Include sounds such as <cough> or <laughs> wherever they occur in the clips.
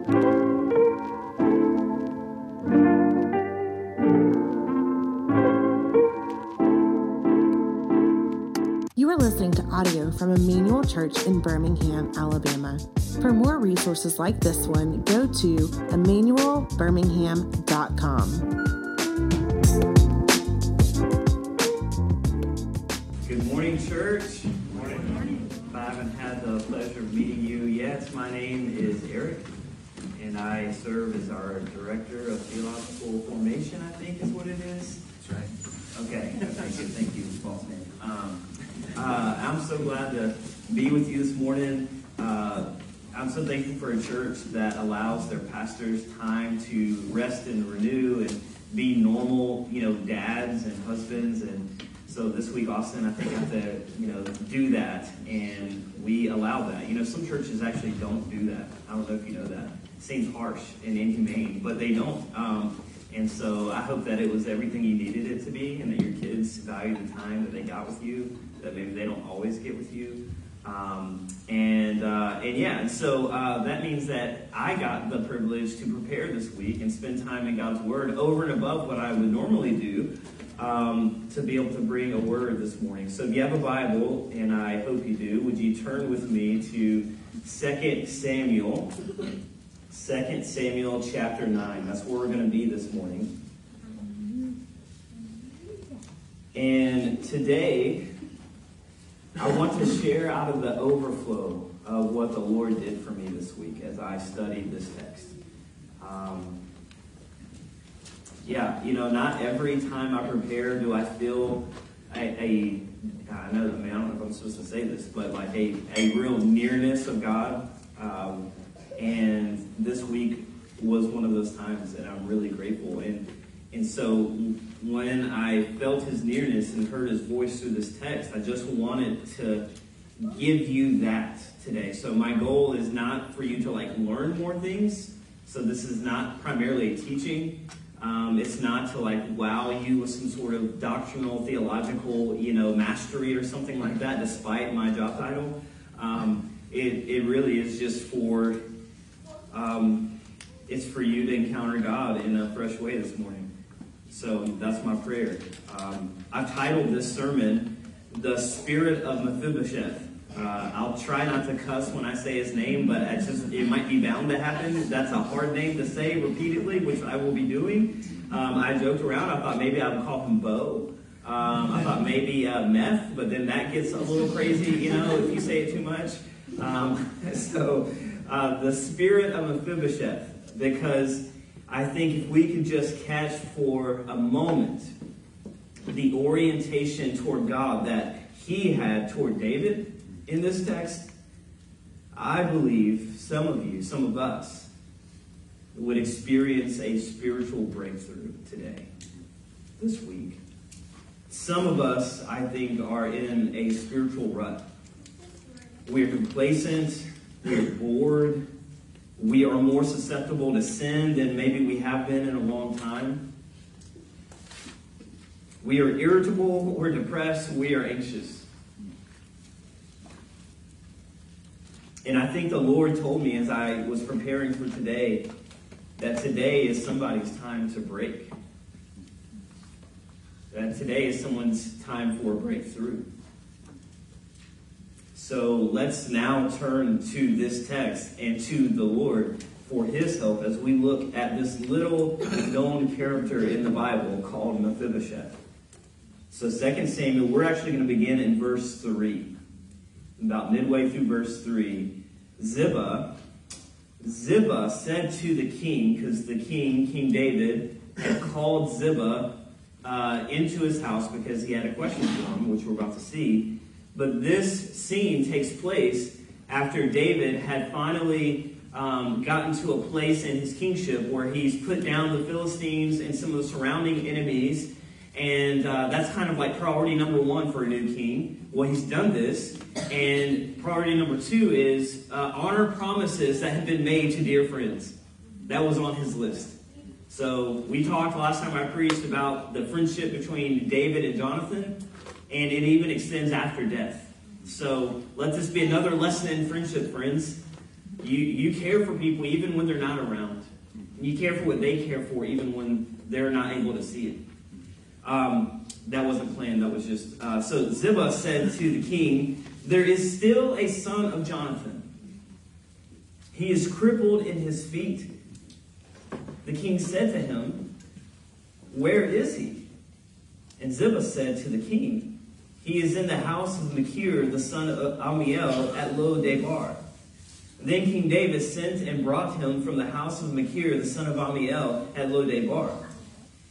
You are listening to audio from Emmanuel Church in Birmingham, Alabama. For more resources like this one, go to emmanuelbirmingham.com. Good morning, church. Morning. I haven't had the pleasure of meeting you yet, my name is Eric, I serve as our Director of Theological Formation, I think is what it is. That's right. Okay, thank you, thank you, boss man. Um, uh, I'm so glad to be with you this morning. Uh, I'm so thankful for a church that allows their pastors time to rest and renew and be normal, you know, dads and husbands. And so this week, Austin, I think, I have to, you know, do that, and we allow that. You know, some churches actually don't do that. I don't know if you know that. Seems harsh and inhumane, but they don't. Um, and so I hope that it was everything you needed it to be, and that your kids value the time that they got with you, that maybe they don't always get with you. Um, and uh, and yeah, and so uh, that means that I got the privilege to prepare this week and spend time in God's Word over and above what I would normally do um, to be able to bring a word this morning. So if you have a Bible, and I hope you do, would you turn with me to 2 Samuel 2 Samuel chapter 9. That's where we're going to be this morning. And today, I want to share out of the overflow of what the Lord did for me this week as I studied this text. Um, yeah, you know, not every time I prepare do I feel a, a I know, I mean, I don't know if I'm supposed to say this, but like a, a real nearness of God. Um, and this week was one of those times that I'm really grateful. And and so when I felt his nearness and heard his voice through this text, I just wanted to give you that today. So my goal is not for you to like learn more things. So this is not primarily teaching. Um, it's not to like wow you with some sort of doctrinal, theological, you know, mastery or something like that, despite my job title. Um, it, it really is just for um, it's for you to encounter God in a fresh way this morning. So that's my prayer. Um, I've titled this sermon, The Spirit of Mephibosheth. Uh, I'll try not to cuss when I say his name, but it's just, it might be bound to happen. That's a hard name to say repeatedly, which I will be doing. Um, I joked around. I thought maybe I would call him Bo. Um, I thought maybe uh, meth, but then that gets a little crazy, you know, if you say it too much. Um, <laughs> so uh, the spirit of Mephibosheth, because I think if we could just catch for a moment the orientation toward God that he had toward David in this text, I believe some of you, some of us, would experience a spiritual breakthrough today, this week. Some of us, I think, are in a spiritual rut. We are complacent we're bored, we are more susceptible to sin than maybe we have been in a long time. We are irritable, we're depressed, we are anxious. And I think the Lord told me as I was preparing for today that today is somebody's time to break. That today is someone's time for a breakthrough. So let's now turn to this text and to the Lord for his help as we look at this little known character in the Bible called Mephibosheth. So 2 Samuel, we're actually going to begin in verse 3. About midway through verse 3. Ziba, Ziba said to the king, because the king, King David, had called Ziba uh, into his house because he had a question for him, which we're about to see. But this scene takes place after David had finally um, gotten to a place in his kingship where he's put down the Philistines and some of the surrounding enemies. And uh, that's kind of like priority number one for a new king. Well, he's done this. And priority number two is uh, honor promises that have been made to dear friends. That was on his list. So we talked last time I preached about the friendship between David and Jonathan and it even extends after death. So let this be another lesson in friendship, friends. You, you care for people even when they're not around. You care for what they care for even when they're not able to see it. Um, that wasn't planned. That was just. Uh, so Ziba said to the king, There is still a son of Jonathan. He is crippled in his feet. The king said to him, Where is he? And Ziba said to the king, He is in the house of Machir, the son of Ammiel, at Lo Debar. Then King David sent and brought him from the house of Machir, the son of Ammiel, at Lo Debar.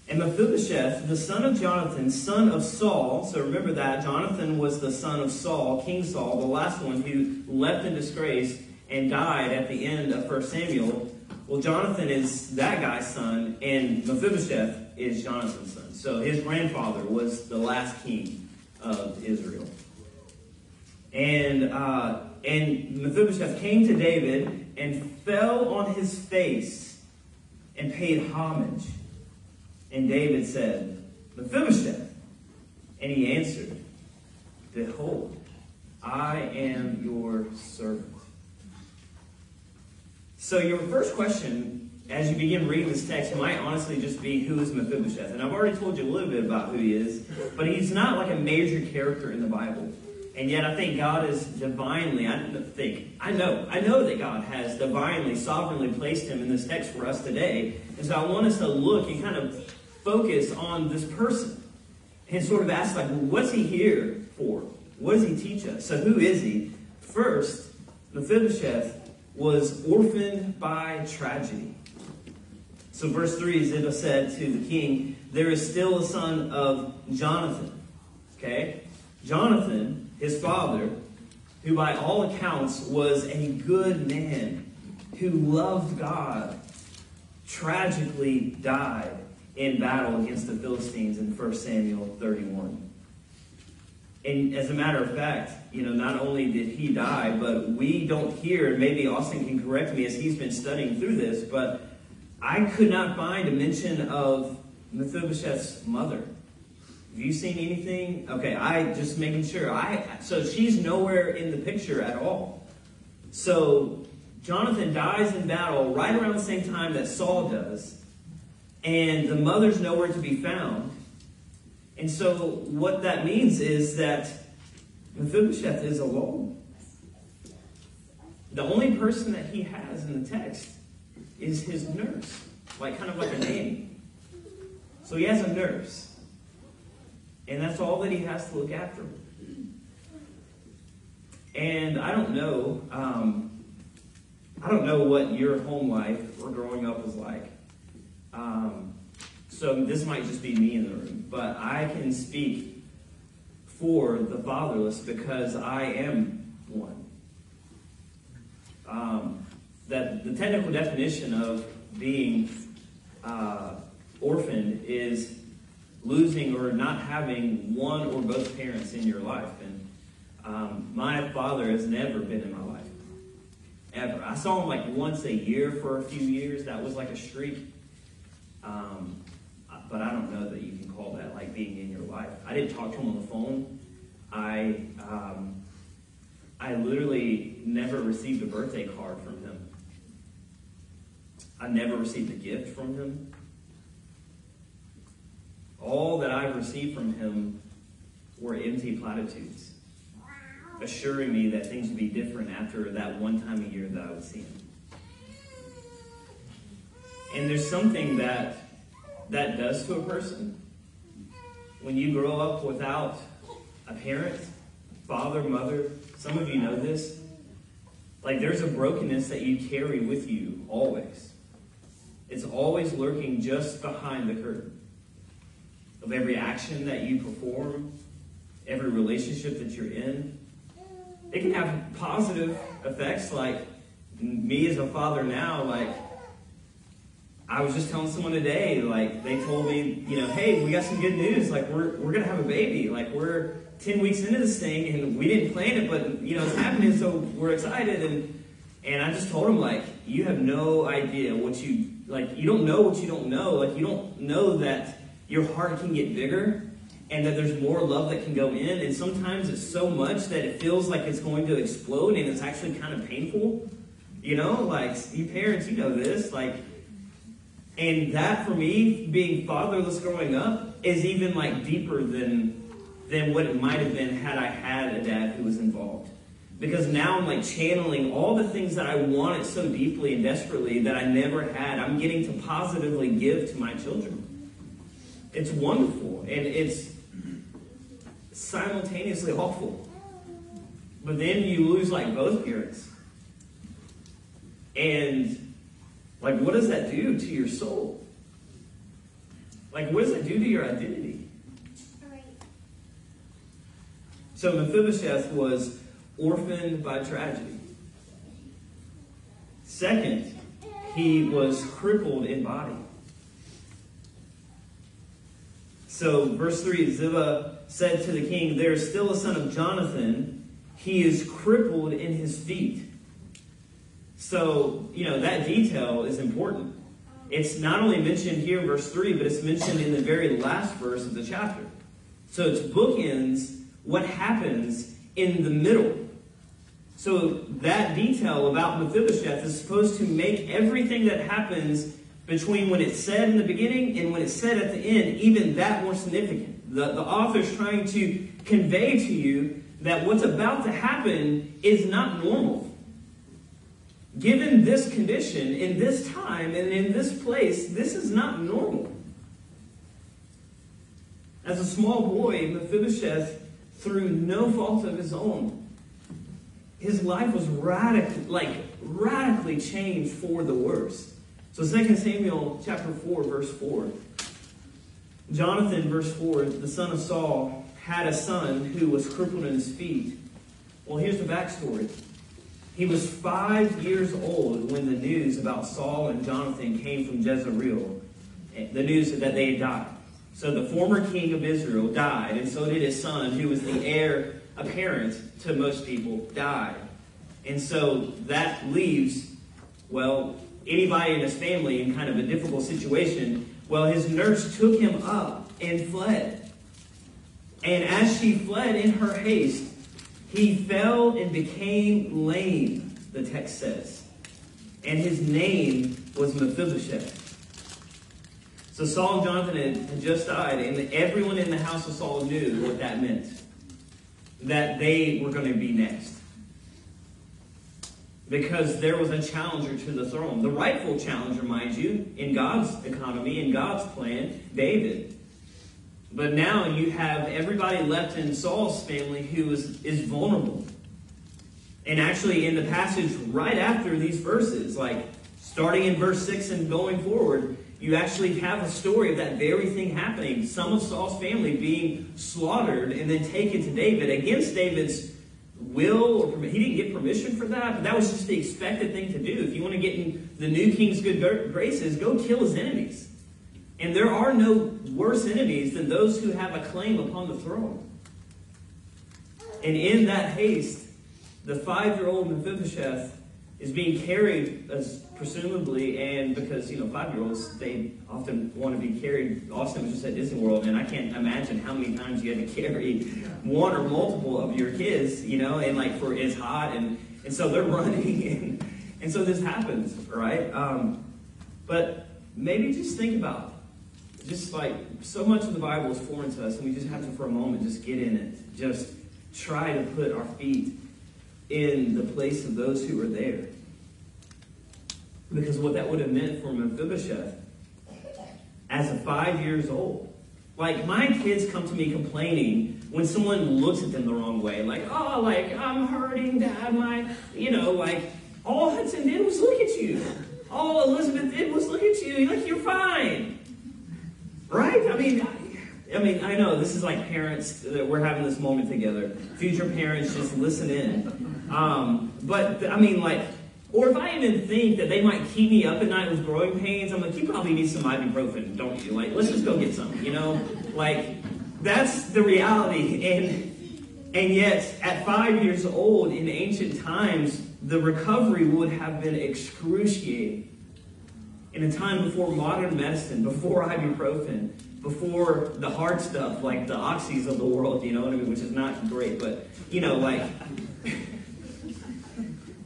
And Mephibosheth, the son of Jonathan, son of Saul, so remember that, Jonathan was the son of Saul, King Saul, the last one who left in disgrace and died at the end of 1 Samuel. Well, Jonathan is that guy's son, and Mephibosheth is Jonathan's son. So his grandfather was the last king of Israel. And, uh, and Mephibosheth came to David and fell on his face and paid homage. And David said, Mephibosheth. And he answered, Behold, I am your servant. So your first question, as you begin reading this text, might honestly just be, who is Mephibosheth? And I've already told you a little bit about who he is, but he's not like a major character in the Bible. And yet I think God is divinely, I think, I know, I know that God has divinely, sovereignly placed him in this text for us today. And so I want us to look and kind of focus on this person and sort of ask, like, what's he here for? What does he teach us? So, who is he? First, Mephibosheth was orphaned by tragedy. So, verse 3 Ziba said to the king, There is still a son of Jonathan. Okay? Jonathan, his father, who by all accounts was a good man, who loved God, tragically died in battle against the Philistines in 1 Samuel 31. And as a matter of fact, you know, not only did he die, but we don't hear, and maybe Austin can correct me as he's been studying through this, but I could not find a mention of Mephibosheth's mother. Have you seen anything? Okay, I just making sure. I so she's nowhere in the picture at all. So Jonathan dies in battle right around the same time that Saul does and the mother's nowhere to be found. And so what that means is that Mephibosheth is alone. The only person that he has in the text is his nurse, like kind of like a nanny. So he has a nurse. And that's all that he has to look after. And I don't know, um, I don't know what your home life or growing up was like. Um, so this might just be me in the room, but I can speak for the fatherless because I am one. Um, that the technical definition of being uh, orphaned is losing or not having one or both parents in your life. And um, my father has never been in my life. Ever. I saw him like once a year for a few years. That was like a streak. Um, but I don't know that you can call that like being in your life. I didn't talk to him on the phone. I um, I literally never received a birthday card from him. I never received a gift from him. All that I've received from him were empty platitudes, assuring me that things would be different after that one time a year that I would see him. And there's something that that does to a person when you grow up without a parent, father, mother. Some of you know this. Like there's a brokenness that you carry with you always. It's always lurking just behind the curtain of every action that you perform, every relationship that you're in. It can have positive effects, like me as a father now, like I was just telling someone today, like they told me, you know, hey, we got some good news. Like we're we're gonna have a baby. Like we're ten weeks into this thing, and we didn't plan it, but you know it's happening, so we're excited. And and I just told him like, you have no idea what you like. You don't know what you don't know. Like you don't know that your heart can get bigger, and that there's more love that can go in. And sometimes it's so much that it feels like it's going to explode, and it's actually kind of painful You know, like you parents, you know this. Like, and that for me, being fatherless growing up, is even like deeper than than what it might have been had I had a dad who was involved. Because now I'm like channeling all the things that I wanted so deeply and desperately that I never had. I'm getting to positively give to my children. It's wonderful and it's simultaneously awful. But then you lose like both parents. And like what does that do to your soul? Like what does it do to your identity? So Mephibosheth was orphaned by tragedy. Second, he was crippled in body. So, verse 3 Ziba said to the king, There is still a son of Jonathan. He is crippled in his feet. So, you know, that detail is important. It's not only mentioned here in verse 3, but it's mentioned in the very last verse of the chapter. So it's bookends what happens in the middle. So that detail about Mephibosheth is supposed to make everything that happens between when it's said in the beginning and when it's said at the end even that more significant. The, the author's trying to convey to you that what's about to happen is not normal. Given this condition, in this time, and in this place, this is not normal. As a small boy, Mephibosheth through no fault of his own. His life was radically, like radically changed for the worse. So 2 Samuel chapter 4, verse 4. Jonathan, verse 4, the son of Saul, had a son who was crippled in his feet. Well, here's the backstory. He was five years old when the news about Saul and Jonathan came from Jezreel. Eh, the news that they had died. So the former king of Israel died, and so did his son, who was the heir apparent to most people, died. And so that leaves, well, anybody in his family in kind of a difficult situation. Well, his nurse took him up and fled. And as she fled in her haste, he fell and became lame, the text says. And his name was Mephibosheth. So Saul and Jonathan had, had just died, and everyone in the house of Saul knew what that meant. That they were going to be next. Because there was a challenger to the throne. The rightful challenger, mind you, in God's economy, in God's plan, David. But now you have everybody left in Saul's family who is, is vulnerable. And actually, in the passage right after these verses, like starting in verse 6 and going forward, you actually have a story of that very thing happening. Some of Saul's family being slaughtered and then taken to David against David's will or he didn't get permission for that, but that was just the expected thing to do. If you want to get in the new king's good graces, go kill his enemies. And there are no worse enemies than those who have a claim upon the throne. And in that haste, the five year old Mephibosheth is being carried as presumably, and because you know five year olds they often want to be carried. Austin was just at Disney World, and I can't imagine how many times you had to carry one or multiple of your kids, you know, and like for it's hot, and and so they're <laughs> running, and and so this happens, right? Um, but maybe just think about just like so much of the Bible is foreign to us, and we just have to for a moment just get in it, just try to put our feet in the place of those who were there. Because what that would have meant for Mephibosheth as a five years old. Like, my kids come to me complaining when someone looks at them the wrong way. Like, oh, like, I'm hurting, Dad. My, you know, like, all Hudson did was look at you. All Elizabeth did was look at you. Like, you're fine. Right? I mean, I mean, I know this is like parents that we're having this moment together. Future parents, just listen in. Um, but I mean, like, or if I even think that they might keep me up at night with growing pains, I'm like, you probably need some ibuprofen, don't you? Like, let's just go get some. You know, like that's the reality. And and yet, at five years old in ancient times, the recovery would have been excruciating. In a time before modern medicine, before ibuprofen, before the hard stuff like the oxys of the world, you know what I mean, which is not great, but you know, like <laughs>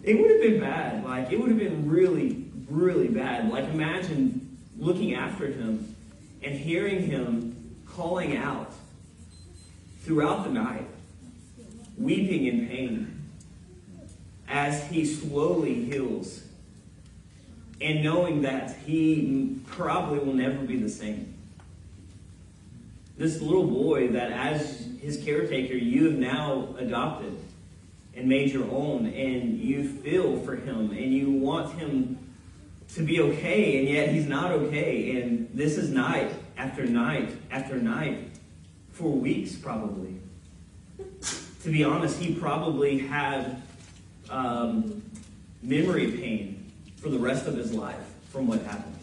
it would have been bad. Like, it would have been really, really bad. Like, imagine looking after him and hearing him calling out throughout the night, weeping in pain as he slowly heals and knowing that he probably will never be the same. This little boy that, as his caretaker, you have now adopted and made your own, and you feel for him, and you want him to be okay, and yet he's not okay. And this is night after night after night for weeks, probably. To be honest, he probably had um, memory pain for the rest of his life from what happened.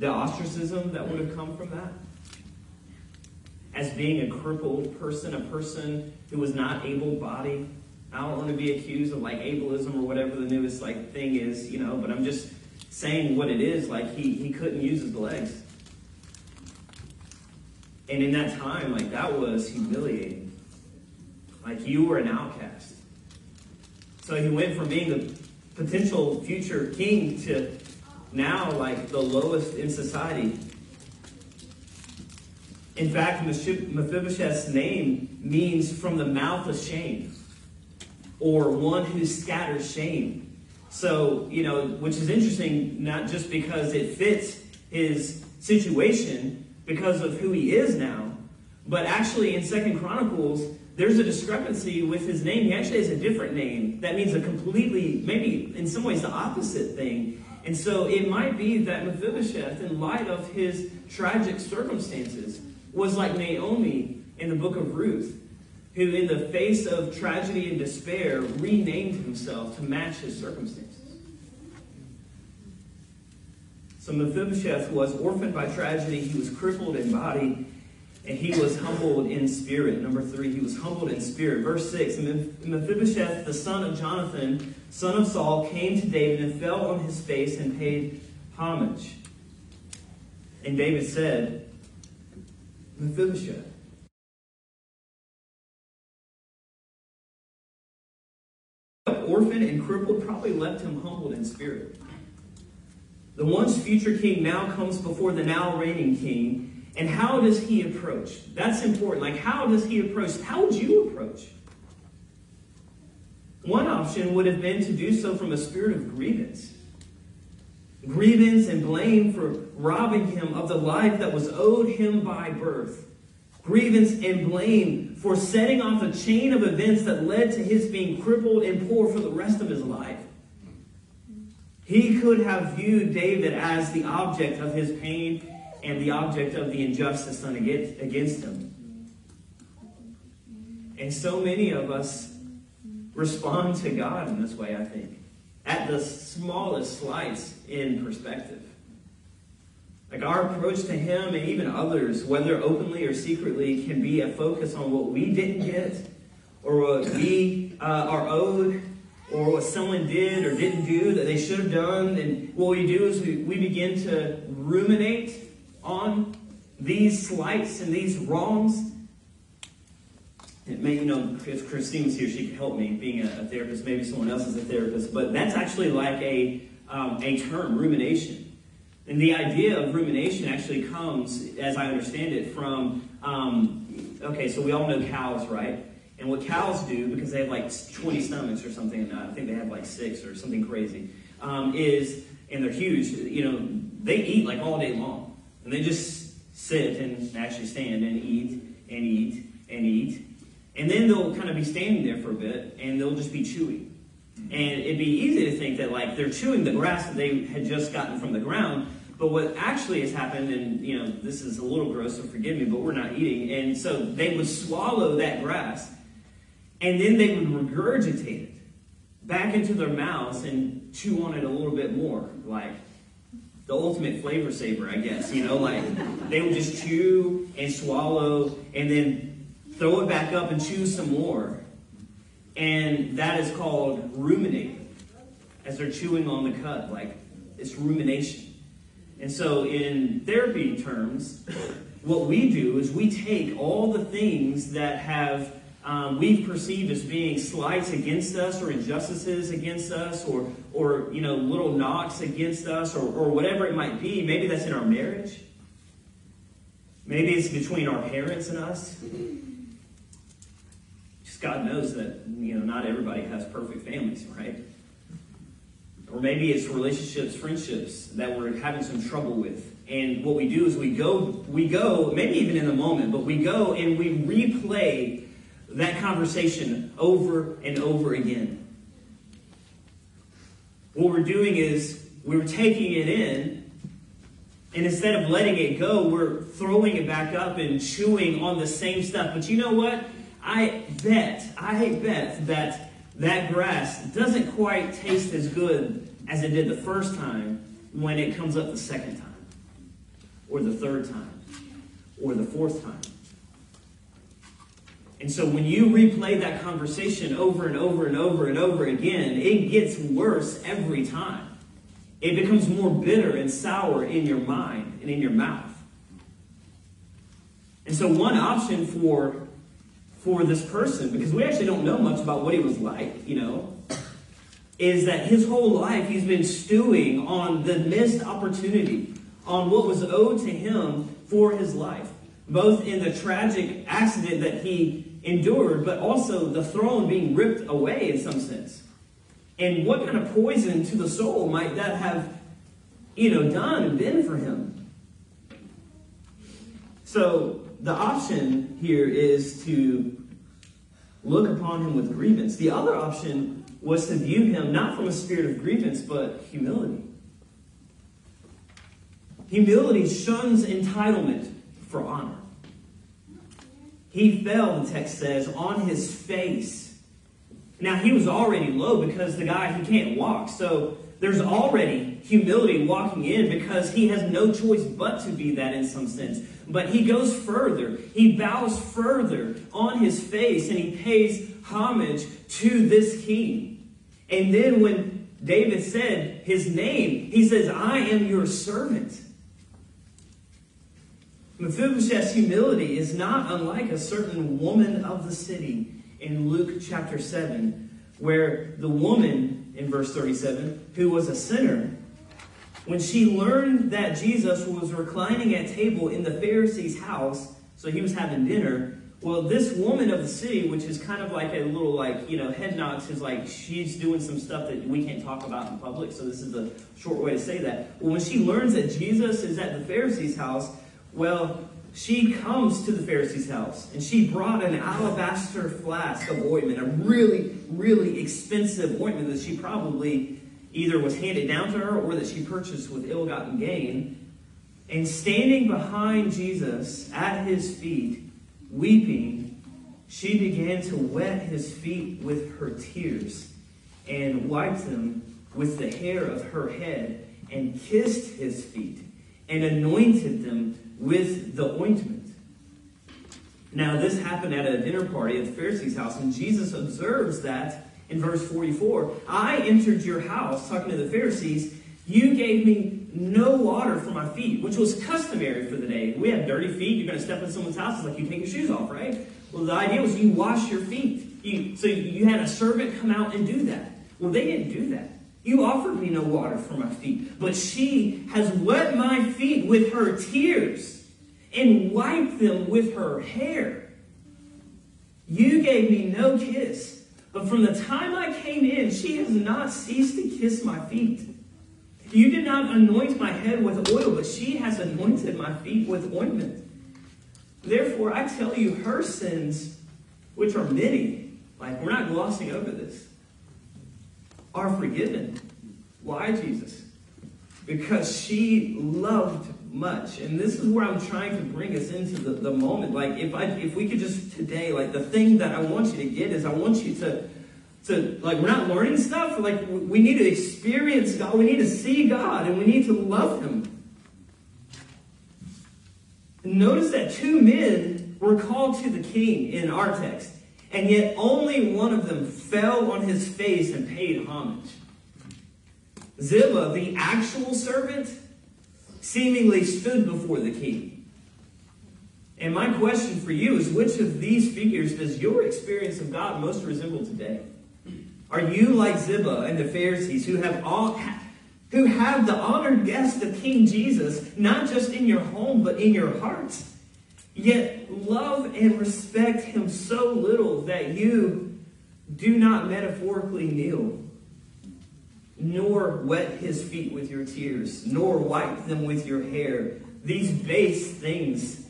The ostracism that would have come from that, as being a crippled person, a person who was not able-bodied. I don't want to be accused of like ableism or whatever the newest like thing is, you know, but I'm just saying what it is. Like he he couldn't use his legs. And in that time, like that was humiliating. Like you were an outcast. So he went from being the potential future king to now like the lowest in society. In fact, Mephibosheth's name means from the mouth of shame, or one who scatters shame. So, you know, which is interesting, not just because it fits his situation, because of who he is now. But actually, in Second Chronicles, there's a discrepancy with his name. He actually has a different name. That means a completely, maybe in some ways, the opposite thing. And so it might be that Mephibosheth, in light of his tragic circumstances, was like Naomi in the book of Ruth, who, in the face of tragedy and despair, renamed himself to match his circumstances. So Mephibosheth was orphaned by tragedy. He was crippled in body, and he was humbled in spirit. Number three, he was humbled in spirit. Verse six Mephibosheth, the son of Jonathan, son of Saul, came to David and fell on his face and paid homage. And David said, Mephibosheth. Orphan and crippled probably left him humbled in spirit. The once future king now comes before the now reigning king. And how does he approach? That's important. Like, how does he approach? How would you approach? One option would have been to do so from a spirit of grievance. Grievance and blame for robbing him of the life that was owed him by birth. Grievance and blame for setting off a chain of events that led to his being crippled and poor for the rest of his life. He could have viewed David as the object of his pain and the object of the injustice done against him. And so many of us respond to God in this way, I think, at the smallest slights in perspective. Like our approach to Him and even others, whether openly or secretly, can be a focus on what we didn't get or what we uh, are owed or what someone did or didn't do that they should have done. And what we do is we, we begin to ruminate on these slights and these wrongs. It may, you know, if Christine's here, she could help me being a, therapist. Maybe someone else is a therapist. But that's actually like a, um, a term, rumination. And the idea of rumination actually comes, as I understand it, from, um, okay, so we all know cows, right? And what cows do, because they have like 20 stomachs or something, I think they have like six or something crazy, um, is, and they're huge, you know, they eat like all day long. And they just sit and actually stand and eat and eat and eat. And then they'll kind of be standing there for a bit and they'll just be chewing. Mm-hmm. And it'd be easy to think that like they're chewing the grass that they had just gotten from the ground, but what actually has happened, and you know, this is a little gross, so forgive me, but we're not eating. And so they would swallow that grass and then they would regurgitate it back into their mouths and chew on it a little bit more. Like the ultimate flavor saver, I guess. You know, like they would just chew and swallow and then throw it back up and chew some more. And that is called ruminating as they're chewing on the cud. Like it's rumination. And so, in therapy terms, what we do is we take all the things that have um, we've perceived as being slights against us or injustices against us or, or you know, little knocks against us or, or whatever it might be. Maybe that's in our marriage. Maybe it's between our parents and us. Just God knows that, you know, not everybody has perfect families, right? Or maybe it's relationships, friendships that we're having some trouble with. And what we do is we go, we go, maybe even in the moment, but we go and we replay that conversation over and over again. What we're doing is we're taking it in, and instead of letting it go, we're throwing it back up and chewing on the same stuff. But you know what? I bet, I bet that that grass doesn't quite taste as good as it did the first time when it comes up the second time, or the third time, or the fourth time. And so when you replay that conversation over and over and over and over again, it gets worse every time. It becomes more bitter and sour in your mind and in your mouth. And so one option for for this person, because we actually don't know much about what he was like, you know, is that his whole life he's been stewing on the missed opportunity, on what was owed to him for his life, both in the tragic accident that he endured, but also the throne being ripped away in some sense. And what kind of poison to the soul might that have, you know, done and been for him? So the option here is to look upon him with grievance. The other option was to view him not from a spirit of grievance, but humility. Humility shuns entitlement for honor. He fell, the text says, on his face. Now, he was already low because the guy, he can't walk. So there's already humility walking in because he has no choice but to be that in some sense. But he goes further. He bows further on his face and he pays homage to this king. And then when David said his name, he says, I am your servant. Mephibosheth's humility is not unlike a certain woman of the city in Luke chapter 7, where the woman in verse 37, who was a sinner, when she learned that Jesus was reclining at table in the Pharisee's house, so he was having dinner, well, this woman of the city, which is kind of like a little like, you know, head nods, is like she's doing some stuff that we can't talk about in public, so this is a short way to say that. Well, when she learns that Jesus is at the Pharisee's house, well, she comes to the Pharisee's house and she brought an alabaster flask of ointment, a really, really expensive ointment that she probably either was handed down to her or that she purchased with ill gotten gain. And standing behind Jesus at his feet, weeping, she began to wet his feet with her tears and wiped them with the hair of her head and kissed his feet and anointed them with the ointment. Now, this happened at a dinner party at the Pharisee's house, and Jesus observes that in verse 44. I entered your house, talking to the Pharisees. You gave me no water for my feet, which was customary for the day. We have dirty feet. You're going to step in someone's house, it's like you take your shoes off, right? Well, the idea was you wash your feet. You, so you had a servant come out and do that. Well, they didn't do that. You offered me no water for my feet, but she has wet my feet with her tears and wiped them with her hair. You gave me no kiss, but from the time I came in, she has not ceased to kiss my feet. You did not anoint my head with oil, but she has anointed my feet with ointment. Therefore, I tell you, her sins, which are many, like we're not glossing over this, are forgiven. Why, Jesus? Because she loved much. And this is where I'm trying to bring us into the, the moment. Like if I if we could just today, like the thing that I want you to get is I want you to to like we're not learning stuff, like we need to experience God, we need to see God, and we need to love him. notice that two men were called to the king in our text. And yet only one of them fell on his face and paid homage. Ziba, the actual servant, seemingly stood before the king. And my question for you is which of these figures does your experience of God most resemble today? Are you like Ziba and the Pharisees who have all who have the honored guest of King Jesus, not just in your home, but in your hearts? Yet love and respect him so little that you do not metaphorically kneel, nor wet his feet with your tears, nor wipe them with your hair, these base things,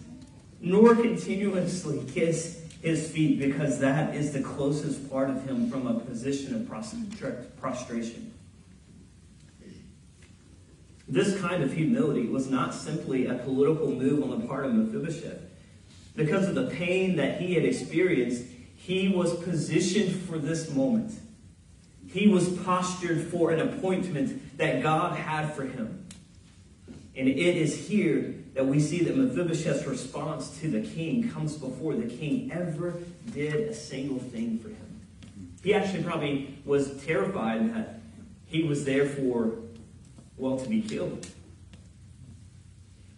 nor continuously kiss his feet, because that is the closest part of him from a position of prostration. This kind of humility was not simply a political move on the part of Mephibosheth. Because of the pain that he had experienced, he was positioned for this moment. He was postured for an appointment that God had for him. And it is here that we see that Mephibosheth's response to the king comes before the king ever did a single thing for him. He actually probably was terrified that he was there for, well, to be killed.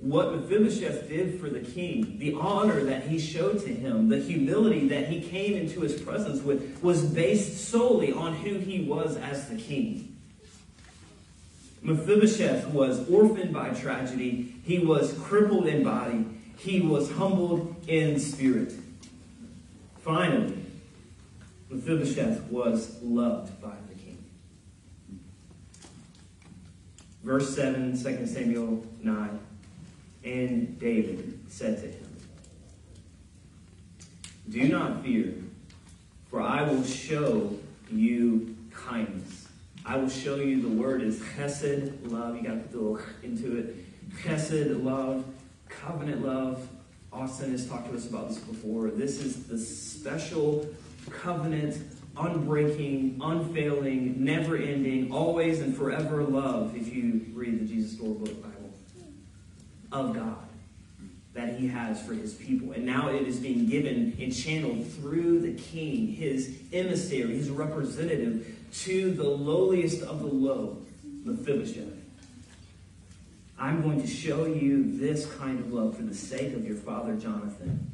What Mephibosheth did for the king, the honor that he showed to him, the humility that he came into his presence with, was based solely on who he was as the king. Mephibosheth was orphaned by tragedy. He was crippled in body. He was humbled in spirit. Finally, Mephibosheth was loved by the king. Verse 7, 2 Samuel 9. And David said to him, Do not fear, for I will show you kindness I will show you the word is chesed, love. You got to put the little into it. Chesed, love, covenant love. Austin has talked to us about this before. This is the special covenant, unbreaking, unfailing, never ending, always and forever love, if you read the Jesus Storybook of God that he has for his people. And now it is being given and channeled through the king, his emissary, his representative, to the lowliest of the low, Mephibosheth. I'm going to show you this kind of love for the sake of your father Jonathan.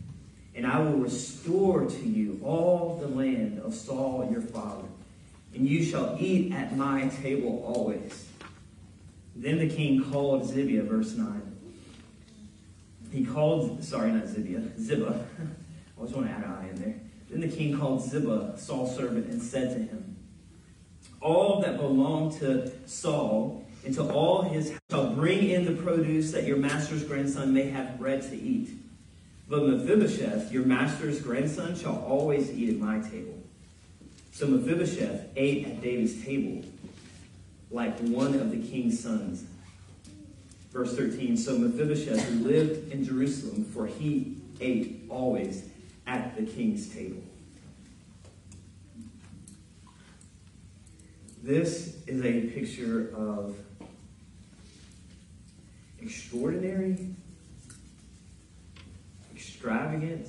And I will restore to you all the land of Saul your father, and you shall eat at my table always. Then the king called Zibiah, verse 9. He called, sorry, not Zibiah, Ziba. <laughs> I always want to add an I in there. Then the king called Ziba, Saul's servant, and said to him, all that belong to Saul and to all his shall bring in the produce that your master's grandson may have bread to eat. But Mephibosheth, your master's grandson, shall always eat at my table. So Mephibosheth ate at David's table like one of the king's sons. Verse 13 So Mephibosheth lived in Jerusalem, for he ate always at the king's table. This is a picture of extraordinary, extravagant,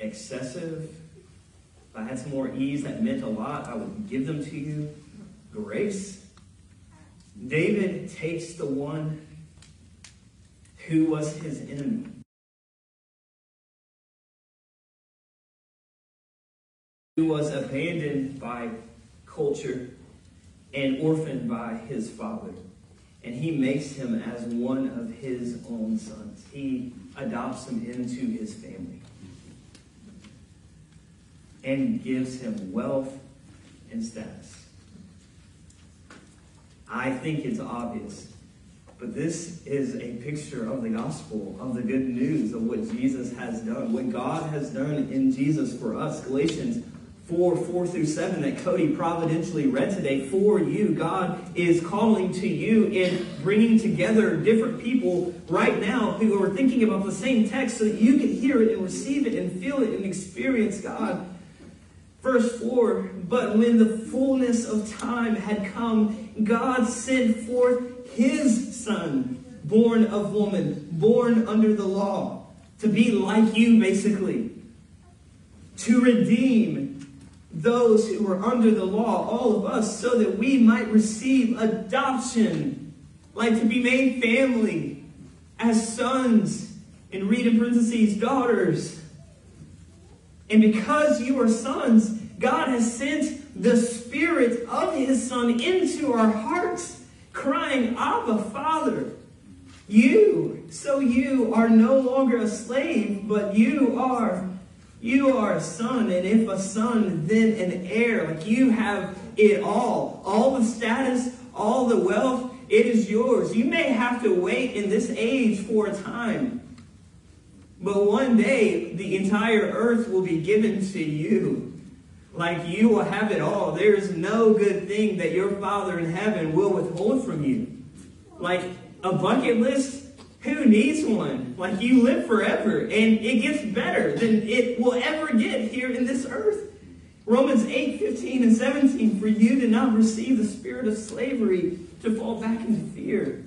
excessive. If I had some more ease that meant a lot, I would give them to you. Grace. David takes the one who was his enemy. Who was abandoned by culture and orphaned by his father. And he makes him as one of his own sons. He adopts him into his family and gives him wealth and status. I think it's obvious, but this is a picture of the gospel, of the good news of what Jesus has done, what God has done in Jesus for us. Galatians 4 4 through 7 that Cody providentially read today for you. God is calling to you in bringing together different people right now who are thinking about the same text so that you can hear it and receive it and feel it and experience God. Verse 4 But when the fullness of time had come, God sent forth his son, born of woman, born under the law, to be like you, basically, to redeem those who were under the law, all of us, so that we might receive adoption, like to be made family as sons. And read in parentheses, daughters. And because you are sons, God has sent the Spirit of His Son into our hearts, crying, Abba, Father. You, so you are no longer a slave, but you are you are a son, and if a son, then an heir. Like you have it all. All the status, all the wealth, it is yours. You may have to wait in this age for a time. But one day, the entire earth will be given to you. Like you will have it all. There is no good thing that your Father in heaven will withhold from you. Like a bucket list, who needs one? Like you live forever, and it gets better than it will ever get here in this earth. Romans 8, 15 and 17, for you did not receive the spirit of slavery to fall back into fear.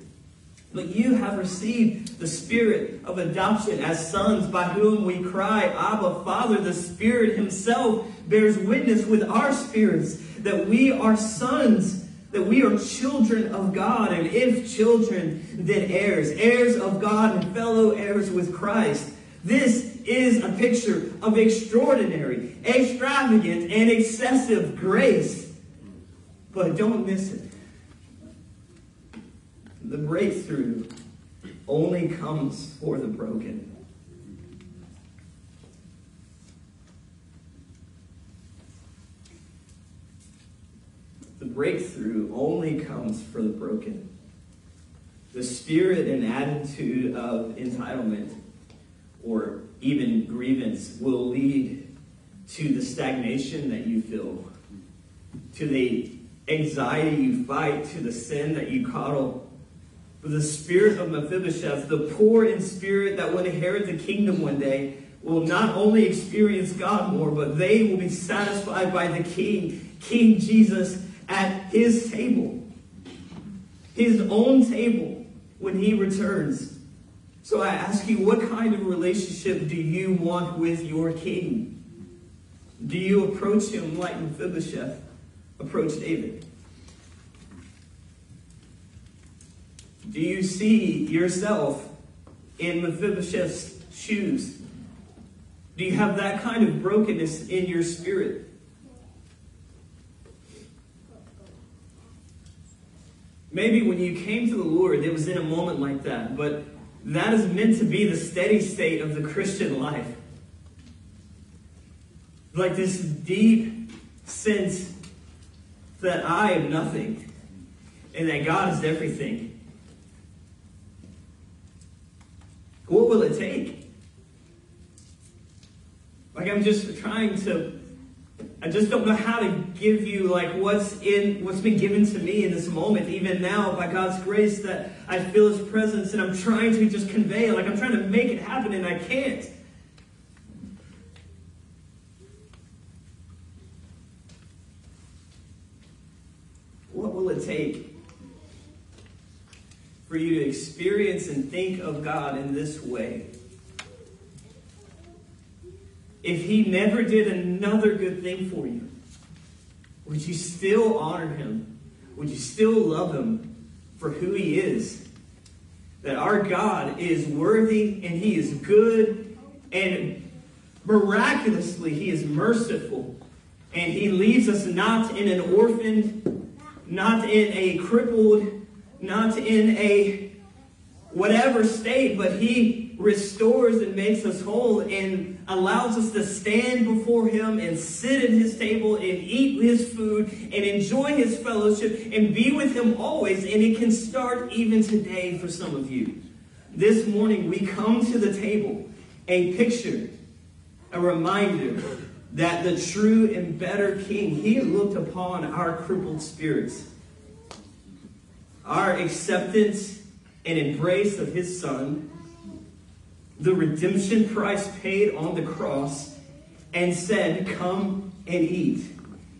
But you have received the spirit of adoption as sons by whom we cry, Abba, Father. The Spirit Himself bears witness with our spirits that we are sons that we are children of God, and if children, then heirs, heirs of God and fellow heirs with Christ. This is a picture of extraordinary, extravagant, and excessive grace. But don't miss it. The breakthrough only comes for the broken. The breakthrough only comes for the broken. The spirit and attitude of entitlement or even grievance will lead to the stagnation that you feel, to the anxiety you fight, to the sin that you coddle. But the spirit of Mephibosheth, the poor in spirit that will inherit the kingdom one day, will not only experience God more, but they will be satisfied by the King, King Jesus, at his table, his own table, when he returns. So I ask you, what kind of relationship do you want with your king? Do you approach him like Mephibosheth approached David? Do you see yourself in Mephibosheth's shoes? Do you have that kind of brokenness in your spirit? Maybe when you came to the Lord, it was in a moment like that, but that is meant to be the steady state of the Christian life. Like this deep sense that I am nothing and that God is everything. What will it take? Like, I'm just trying to I just don't know how to give you like what's in what's been given to me in this moment, even now by God's grace that I feel His presence and I'm trying to just convey Like I'm trying to make it happen and I can't. What will it take for you to experience and think of God in this way? if he never did another good thing for you, would you still honor him? Would you still love him for who he is? That our God is worthy and he is good and miraculously he is merciful and he leaves us not in an orphan, not in a crippled, not in a whatever state, but he restores and makes us whole and allows us to stand before Him and sit at His table and eat His food and enjoy His fellowship and be with Him always. And it can start even today for some of you. This morning, we come to the table, a picture, a reminder that the true and better King, He looked upon our crippled spirits, our acceptance and embrace of His Son the redemption price paid on the cross and said, Come and eat.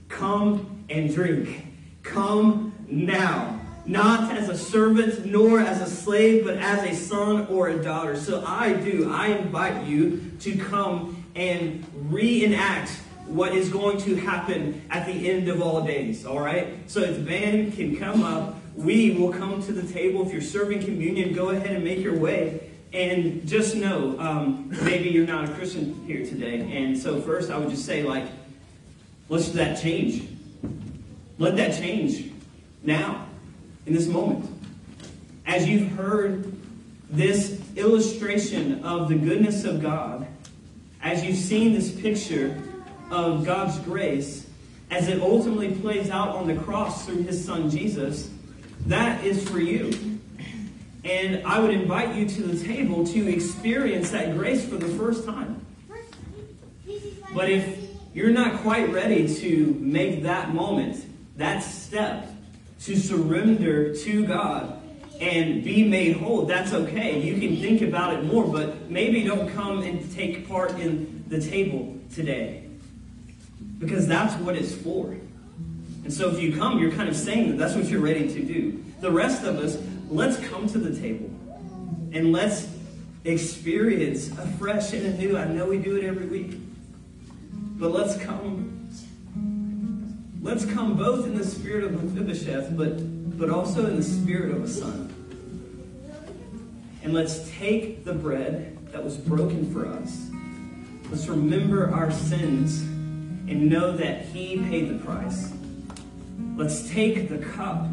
Come and drink. Come now. Not as a servant nor as a slave, but as a son or a daughter. So I do. I invite you to come and reenact what is going to happen at the end of all days. All right? So if band can come up, we will come to the table. If you're serving communion, go ahead and make your way And just know, um, maybe you're not a Christian here today. And so, first, I would just say, like, let's that change. Let that change now, in this moment. As you've heard this illustration of the goodness of God, as you've seen this picture of God's grace, as it ultimately plays out on the cross through his son Jesus, that is for you. And I would invite you to the table to experience that grace for the first time. But if you're not quite ready to make that moment, that step, to surrender to God and be made whole, that's okay. You can think about it more, but maybe don't come and take part in the table today. Because that's what it's for. And so if you come, you're kind of saying that that's what you're ready to do. The rest of us, let's come to the table and let's experience afresh and anew. I know we do it every week, but let's come. Let's come both in the spirit of Mephibosheth, but but also in the spirit of a son. And let's take the bread that was broken for us. Let's remember our sins and know that He paid the price. Let's take the cup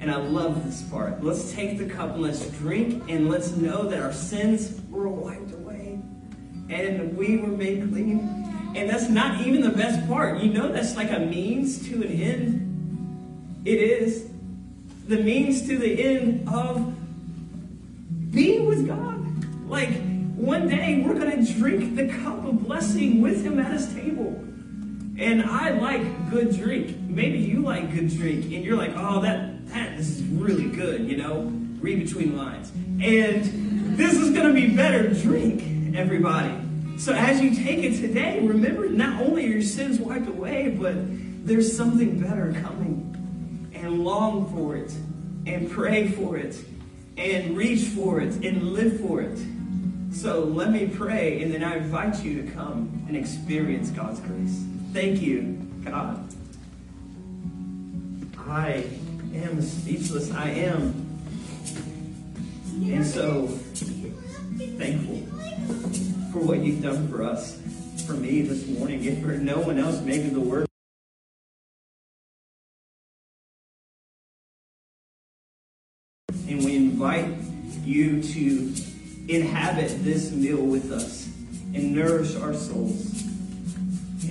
and I love this part. Let's take the cup and let's drink and let's know that our sins were wiped away and we were made clean. And that's not even the best part. You know, that's like a means to an end. It is the means to the end of being with God. Like, one day we're going to drink the cup of blessing with Him at His table. And I like good drink. Maybe you like good drink, and you're like, oh, that man, this is really good, you know? Read between lines. And this is going to be better drink, everybody. So as you take it today, remember not only are your sins wiped away, but there's something better coming. And long for it, and pray for it, and reach for it, and live for it. So let me pray, and then I invite you to come and experience God's grace. Thank you, God. I am speechless. I am. And so thankful for what you've done for us, for me this morning. and for no one else, maybe the word. And we invite you to inhabit this meal with us and nourish our souls.